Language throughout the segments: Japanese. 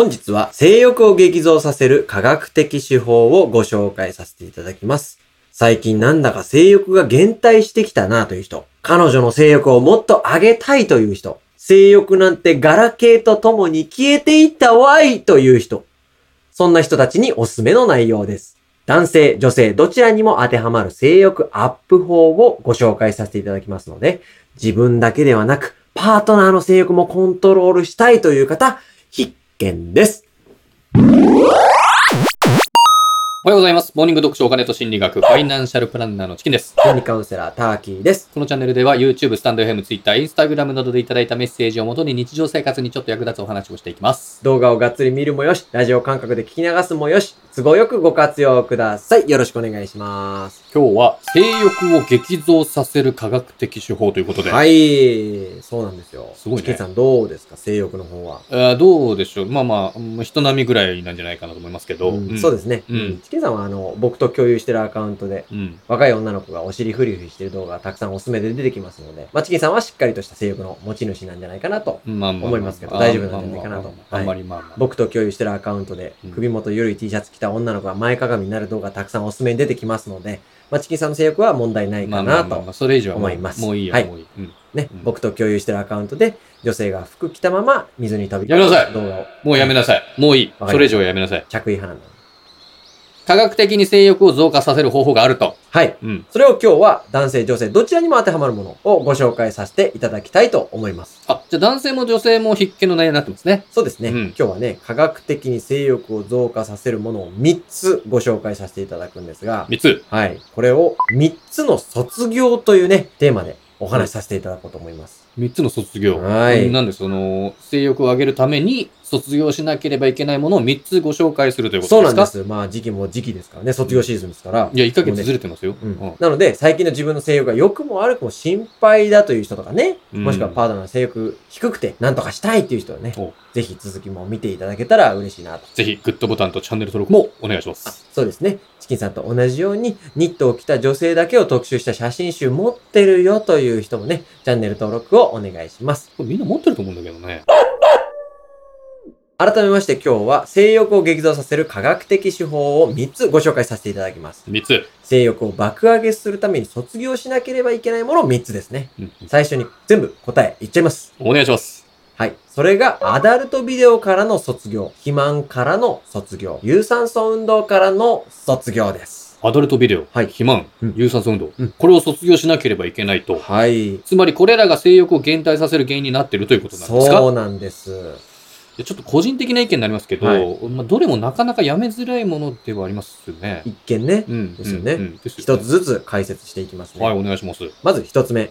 本日は性欲を激増させる科学的手法をご紹介させていただきます。最近なんだか性欲が減退してきたなという人、彼女の性欲をもっと上げたいという人、性欲なんてガラケーとともに消えていったわいという人、そんな人たちにおすすめの内容です。男性、女性、どちらにも当てはまる性欲アップ法をご紹介させていただきますので、自分だけではなく、パートナーの性欲もコントロールしたいという方、必見です。おはようございます。モーニング読書お金と心理学、ファイナンシャルプランナーのチキンです。心理カウンセラー、ターキーです。このチャンネルでは YouTube、スタンド FM、Twitter、Instagram などでいただいたメッセージをもとに日常生活にちょっと役立つお話をしていきます。動画をがっつり見るもよし、ラジオ感覚で聞き流すもよし、都合よくご活用ください。よろしくお願いします。今日は性欲を激増させる科学的手法ということで、はい、そうなんですよ。すごいねチキンさんどうですか？性欲の方は。どうでしょうまあまあうん、人並みぐらいなんじゃないかなと思いますけど。うんそうですね。うんチキンさんはあの、僕と共有してるアカウントで、うん。若い女の子がお尻フリフリしてる動画がたくさんおすすめで出てきますので、まあ、チキンさんはしっかりとした性欲の持ち主なんじゃないかなと。思いますけど大丈夫なんじゃないかなとまあんまりまあまあ。僕と共有してるアカウントでうん、首元ゆるい T シャツ着た女の子が前かがみになる動画がたくさんおすすめに出てきますので、まあ、チキンさんの性欲は問題ないまかなと思いますもういいよ、はいもういい。うんね、うん僕と共有してるアカウントで、女性が服着たまま水に飛びやめなさい動画をもうやめなさい。もういい。それ以上はやめなさい。着衣派なんだ。科学的に性欲を増加させる方法があると。はい。うん。それを今日は男性、女性、どちらにも当てはまるものをご紹介させていただきたいと思います。あ、じゃあ男性も女性も必見の内容になってますね。そうですね。うん今日はね、科学的に性欲を増加させるものを3つご紹介させていただくんですが、3つ。はい。これを3つの卒業というね、テーマでお話しさせていただこうと思います。3つの卒業。はいなんでその、性欲を上げるために卒業しなければいけないものを3つご紹介するというこそうとですか？なんです。まあ時期も時期ですからね、卒業シーズンですから。いや、1ヶ月ずれてますよ。うんうんなので、最近の自分の性欲が良くも悪くも心配だという人とかね、うんもしくはパートナーの性欲低くて何とかしたいっていう人はねお、ぜひ続きも見ていただけたら嬉しいなと。ぜひ、グッドボタンとチャンネル登録もお願いしまあす。そうですね。チキンさんと同じようにニットを着た女性だけを特集した写真集持ってるよという人もね、チャンネル登録をお願いします。これみんな持ってると思うんだけどね。改めまして今日は性欲を激増させる科学的手法を3つご紹介させていただきます。3つ。性欲を爆上げするために卒業しなければいけないもの3つですね。うん最初に全部答え言っちゃいます。お願いします。はい。それが、アダルトビデオからの卒業、肥満からの卒業、有酸素運動からの卒業です。アダルトビデオ、はい肥満、うん有酸素運動、うんこれを卒業しなければいけないと。はい。つまりこれらが性欲を減退させる原因になっているということなんですか？そうなんです。でちょっと個人的な意見になりますけど、はいまあ、どれもなかなかやめづらいものではありますよね。一見ね、うん。ですよねうんうんつずつ解説していきますね。はい、お願いします。まず一つ目。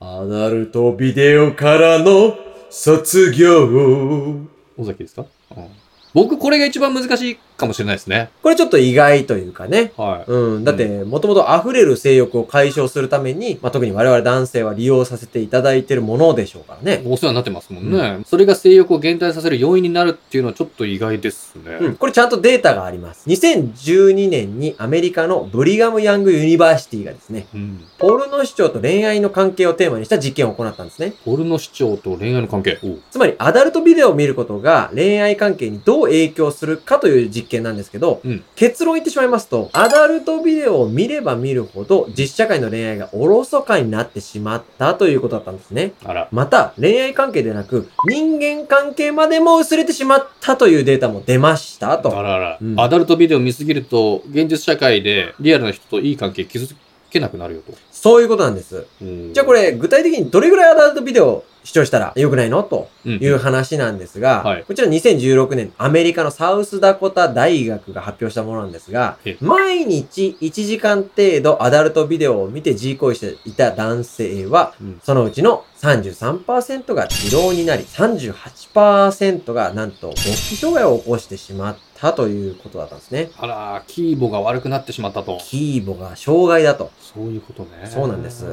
アダルトビデオからの卒業。尾崎ですか、うん僕、これが一番難しいかもしれないですね。これちょっと意外というかね。はい。うん。だって、もともと溢れる性欲を解消するために、まあ、特に我々男性は利用させていただいているものでしょうからね。お世話になってますもんね、それが性欲を減退させる要因になるっていうのはちょっと意外ですね。うん。これちゃんとデータがあります。2012年にアメリカのブリガム・ヤング・ユニバーシティがですね、うん。ポルノ視聴と恋愛の関係をテーマにした実験を行ったんですね。ポルノ視聴と恋愛の関係。つまり、アダルトビデオを見ることが恋愛関係にどう影響するかという実験なんですけど、うん結論言ってしまいますと、アダルトビデオを見れば見るほど、実社会の恋愛がおろそかになってしまったということだったんですね。また、恋愛関係でなく、人間関係までも薄れてしまったというデータも出ましたと。あらあら、うんアダルトビデオ見すぎると、現実社会でリアルな人といい関係築けなくなるよと。そういうことなんです。じゃあこれ、具体的にどれぐらいアダルトビデオを視聴したら良くないの？という話なんですが、はいこちら2016年アメリカのサウスダコタ大学が発表したものなんですがえ、毎日1時間程度アダルトビデオを見て G 行為していた男性は、うんそのうちの33%が疲労になり、38%がなんと勃起障害を起こしてしまったということだったんですね。あら、キーボが悪くなってしまったと。キーボが障害だと。そういうことね。そうなんです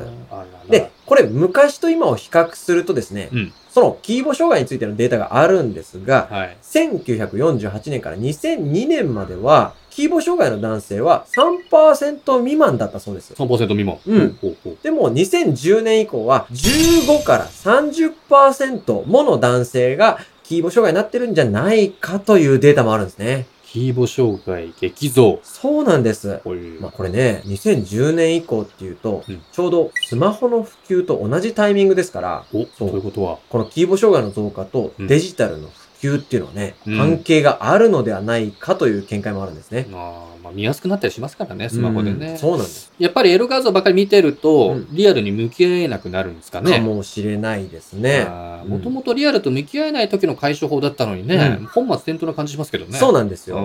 で、これ昔と今を比較するとですね、うんそのキーボ障害についてのデータがあるんですが、はい。1948年から2002年までは、キーボ障害の男性は3%未満だったそうです。3%未満。うんほうほうでも2010年以降は15から30%もの男性がキーボ障害になってるんじゃないかというデータもあるんですね。キーボ障害激増。そうなんです。まあこれね、2010年以降っていうと、うんちょうどスマホの普及と同じタイミングですから、お、そそうういうことは。このキーボ障害の増加とうんデジタルの普及っていうのはね、うん関係があるのではないかという見解もあるんですね。あーまあ、見やすくなったりしますからね、スマホでうんね。そうなんです。やっぱりエロ画像ばっかり見てると、うんリアルに向き合えなくなるんですかね。かもしれないですね。うんもともとリアルと向き合えない時の解消法だったのにね、うん本末転倒な感じしますけどね。そうなんですよ。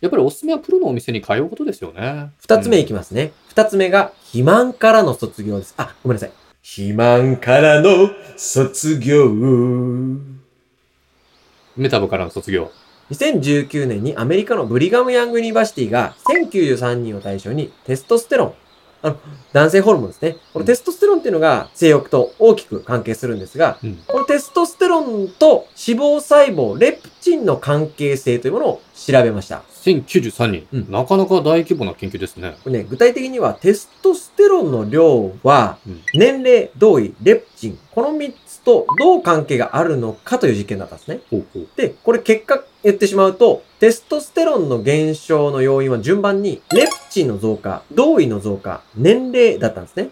やっぱりおすすめはプロのお店に通うことですよね。二つ目いききますね。二つ目が、肥満からの卒業です。あ、ごめんなさい。肥満からの卒業。メタボからの卒業。2019年にアメリカのブリガムヤングユニバーシティが1093人を対象にテストステロン、あの、男性ホルモンですね。このテストステロンっていうのが性欲と大きく関係するんですが、うん。このテストステロンと脂肪細胞、レプチンの関係性というものを調べました。1093人、うんなかなか大規模な研究ですね。これね、具体的にはテストステロンの量は、うん年齢、同意、レプチン、この3つとどう関係があるのかという実験だったんですね。ほうほう。で、これ結果言ってしまうと、テストステロンの減少の要因は順番に、レプチンの増加、同意の増加、年齢だったんですね。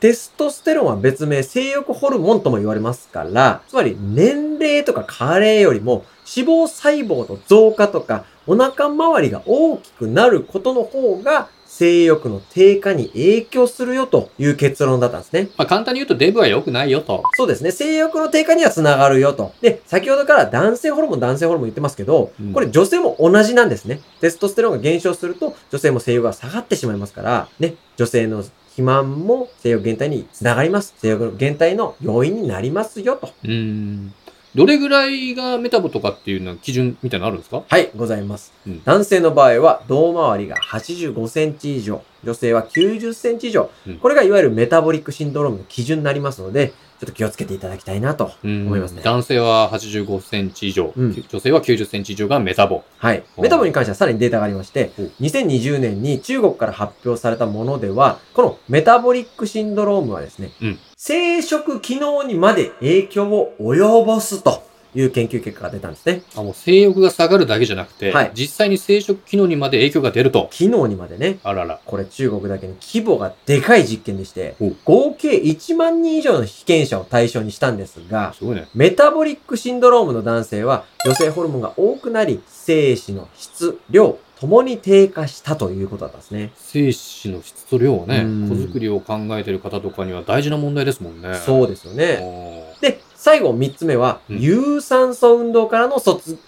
テストステロンは別名性欲ホルモンとも言われますから、つまり年齢とか加齢よりも脂肪細胞の増加とかお腹周りが大きくなることの方が性欲の低下に影響するよという結論だったんですね。まあ簡単に言うとデブは良くないよと。そうですね。性欲の低下にはつながるよと。で、先ほどから男性ホルモン、男性ホルモン言ってますけど、うんこれ女性も同じなんですね。テストステロンが減少すると、女性も性欲が下がってしまいますから、ね、女性の肥満も性欲減退につながります。性欲の減退の要因になりますよと。うーん。どれぐらいがメタボとかっていうのは基準みたいなのあるんですか？はい、ございます。うん男性の場合は、胴回りが85センチ以上、女性は90センチ以上。うんこれがいわゆるメタボリックシンドロームの基準になりますので、ちょっと気をつけていただきたいなとうん思いますね。男性は85センチ以上、うん女性は90センチ以上がメタボ。はい。おメタボに関してはさらにデータがありましてお、2020年に中国から発表されたものでは、このメタボリックシンドロームはですね、うん生殖機能にまで影響を及ぼすという研究結果が出たんですね。あ、もう性欲が下がるだけじゃなくて、はい実際に生殖機能にまで影響が出ると。機能にまでね、あらら。これ中国だけに規模がでかい実験でしてお、合計1万人以上の被験者を対象にしたんですが、すごいね。メタボリックシンドロームの男性は女性ホルモンが多くなり、精子の質、量、ともに低下したということだったんですね。精子の質と量はね、うん子作りを考えてる方とかには大事な問題ですもんね。そうですようね。で、最後3つ目は、うん有酸素運動からの卒、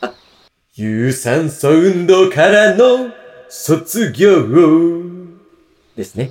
あ、有酸素運動からの卒業ですね。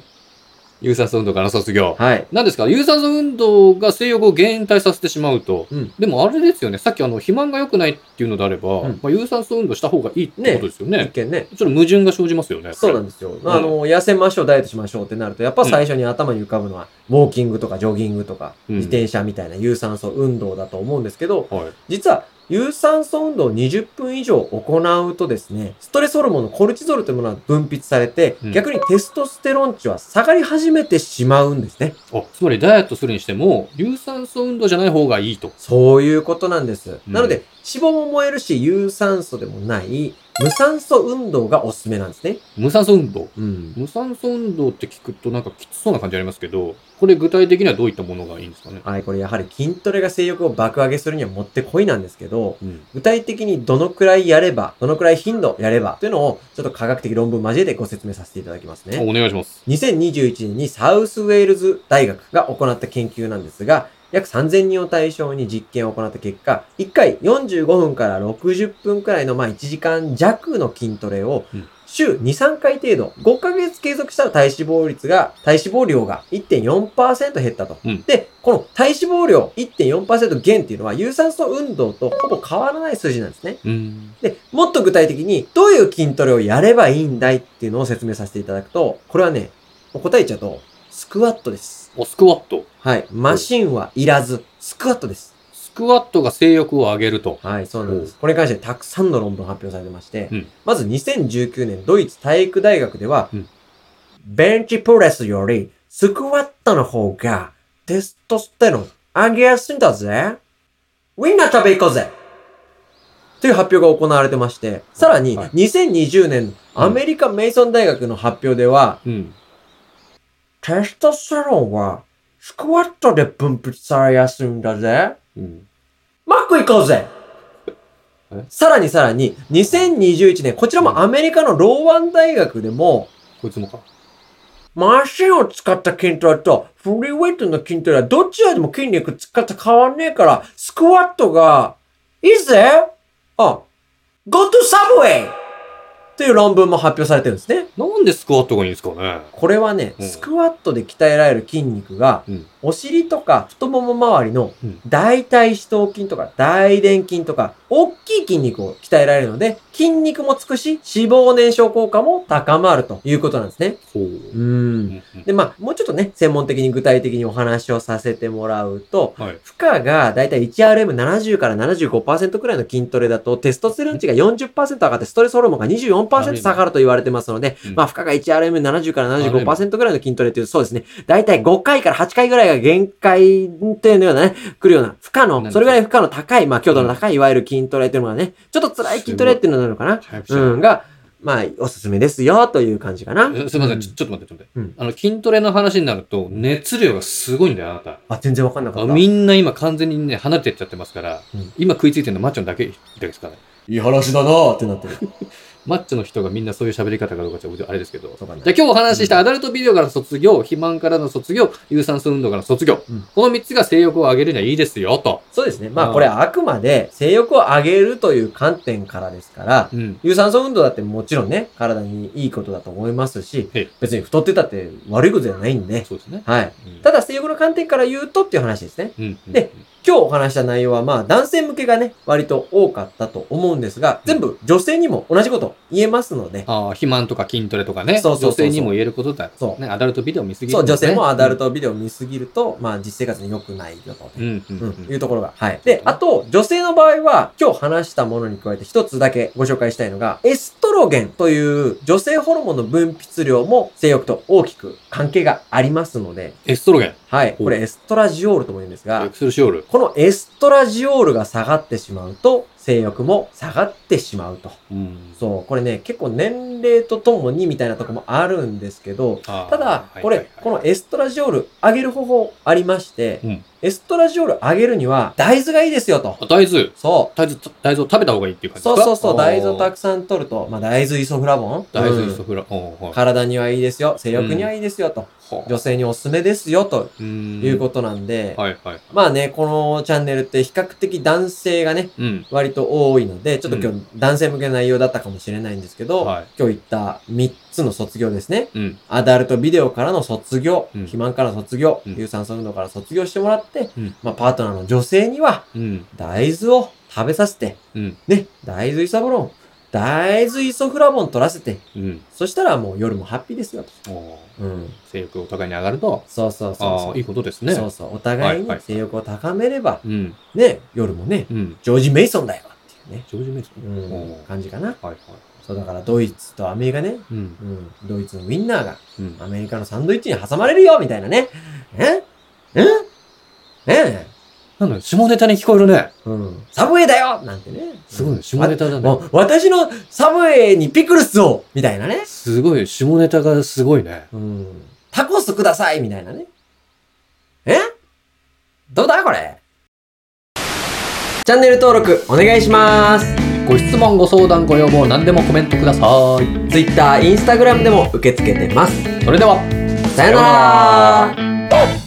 有酸素運動からの卒業。はい。何ですか？有酸素運動が性欲を減退させてしまうと。うんでもあれですよね。さっきあの、肥満が良くないっていうのであれば、うんまあ、有酸素運動した方がいいってことですよね。一見ね。ちょっと矛盾が生じますよね。そうなんですよ。あの、痩せましょう、ダイエットしましょうってなると、やっぱ最初に頭に浮かぶのは、ウォーキングとかジョギングとか、うん自転車みたいな有酸素運動だと思うんですけど、はい。実は、有酸素運動を20分以上行うとですね、ストレスホルモンのコルチゾールというものが分泌されて、うん逆にテストステロン値は下がり始めてしまうんですね。あ、つまりダイエットするにしても、有酸素運動じゃない方がいいと。そういうことなんです。うんなので、脂肪も燃えるし、有酸素でもない、無酸素運動がおすすめなんですね。無酸素運動？うん。無酸素運動って聞くとなんかきつそうな感じありますけど、これ具体的にはどういったものがいいんですかね？はい、これやはり筋トレが性欲を爆上げするにはもってこいなんですけど、うん。具体的にどのくらいやれば、どのくらい頻度やれば、というのを、ちょっと科学的論文交えてご説明させていただきますね。お願いします。2021年にサウスウェールズ大学が行った研究なんですが、約3000人を対象に実験を行った結果、1回45分から60分くらいの、まあ1時間弱の筋トレをうん、週2、3回程度、5ヶ月継続したら体脂肪率が、体脂肪量が1.4%減ったと。うんで、この体脂肪量1.4%減っていうのは、有酸素運動とほぼ変わらない数字なんですね。うん。で、もっと具体的に、どういう筋トレをやればいいんだいっていうのを説明させていただくと、これはね、答えちゃうと、スクワットです。お、スクワット。はい。マシンはいらず、スクワットです。スクワットが性欲を上げると。はい、そうなんです。これに関してたくさんの論文発表されてまして、うんまず2019年ドイツ体育大学では、うんベンチプレスよりスクワットの方がテストステロン上げやすいんだぜウインナー食べ行こうぜという発表が行われてまして、さらにはい2020年のアメリカメイソン大学の発表では、うん。テストステロンはスクワットで分泌されやすいんだぜ。うん。マック行こうぜえ？さらにさらに、2021年、こちらもアメリカのローワン大学でも、こいつもか？マシンを使った筋トレとフリーウェイトの筋トレはどっちらでも筋肉使って変わんねえから、スクワットがいいぜあ、Go to Subway! という論文も発表されてるんですね。なんでスクワットがいいんですかね？これはね、うん。スクワットで鍛えられる筋肉が、うんお尻とか太もも周りのうん大腿四頭筋とか大臀筋とか、大きい筋肉を鍛えられるので、筋肉もつくし、脂肪燃焼効果も高まるということなんですね。ほう。う。うんで、まあ、もうちょっとね、専門的に具体的にお話をさせてもらうと、はい。負荷がだいたい 1RM70 から75%くらいの筋トレだと、テストステロン値が40%上がって、ストレスホルモンが24%下がると言われてますので、うんまあ、負荷が 1RM70 から75%ぐらいの筋トレっていうと、そうですね、だいたい5回から8回ぐらいが限界っていうようなね、来るような、負荷の、それぐらい負荷の高い、まあ、強度の高い、いわゆる筋トレっていうのがね、ちょっと辛い筋トレっていうのなのかな。う。ん、が、まあ、おすすめですよ、という感じかな。えすみません、うちょっと待って、ちょっと待って。うん。あの、筋トレの話になると、熱量がすごいんだよ、あなた。あ、全然わかんなかあった。みんな今完全にね、離れてっちゃってますから、うん。今食いついてるのマッチョンだけですからね。いい話だなーってなってる。マッチョの人がみんなそういう喋り方かどうかちょっとあれですけど。じゃあ今日お話ししたアダルトビデオからの卒業、肥満からの卒業、有酸素運動からの卒業。うんこの3つが性欲を上げるにはいいですよ、と。そうですね。まあこれあくまで性欲を上げるという観点からですから、うん。有酸素運動だってもちろんね、体にいいことだと思いますしええ、別に太ってたって悪いことじゃないんで、そうですね。はい。うんただ性欲の観点から言うとっていう話ですね。うん。うんで、今日お話した内容はまあ男性向けがね、割と多かったと思うんですが、全部女性にも同じこと言えますので、ああ、肥満とか筋トレとかね。そうそう女性にも言えることだ。そうね、アダルトビデオ見すぎるそう、女性もアダルト。トビデオを見すぎると、まあ実生活に良くないよと。うん。うん。うんうん、いうところが。はい。で、あと、女性の場合は、今日話したものに加えて一つだけご紹介したいのが、エストロゲンという女性ホルモンの分泌量も性欲と大きく関係がありますので、エストロゲン。はい。おこれエストラジオールとも言うんですエがク、セルシオール。このエストラジオールが下がってしまうと、性欲も下がってしまうと。うん。そう。これね、結構年齢とともにみたいなとこもあるんですけど、ただ、これ、こ、のエストラジオール上げる方法ありまして、うんエストラジオール上げるには大豆がいいですよと。あ大豆。そう。大豆、大豆を食べた方がいいっていう感じですか？そうそうそう、大豆をたくくさん取ると、まあ大豆イソフラボン大豆イうんソフラ、おーはい体にはいいですよ。性欲にはいいですよと。はあ女性におすすめですよとうんいうことなんで、はいはい。まあね、このチャンネルって比較的男性がね、うん。割と多いので、ちょっと今日男性向けの内容だったかもしれないんですけど、はい今日言った3つの卒業ですね。うん。アダルトビデオからの卒業、うん肥満からの卒業、うん有酸素運動から卒業してもらって、うんまあパートナーの女性にはうん。大豆を食べさせて、うん。ね、大豆イソフロン、大豆イソフラボン取らせて、うん。そしたらもう夜もハッピーですよと。うん。性欲お互いに上がると、そうそうそうそう。いいことですね。そうそう。お互いにはいはい性欲を高めれば、うん。ね、夜もね、うん。ジョージ・メイソンだよっていうね、ジョージ・メイソン。うん感じかな。はいはい。そうだからドイツとアメリカね、うん。うん、ドイツのウィンナーがうん。アメリカのサンドイッチに挟まれるよみたいなね。え？え？え？なんだよ、下ネタに聞こえるね。うん。サブウェイだよなんてね。すごいね、下ネタだね。もう私のサブウェイにピクルスをみたいなね。すごい、下ネタがすごいね。うん。タコスくださいみたいなね。え？どうだこれ？チャンネル登録お願いします。ご質問、ご相談、ご要望、何でもコメントください。Twitter、Instagram でも受け付けてます。それでは、さよなら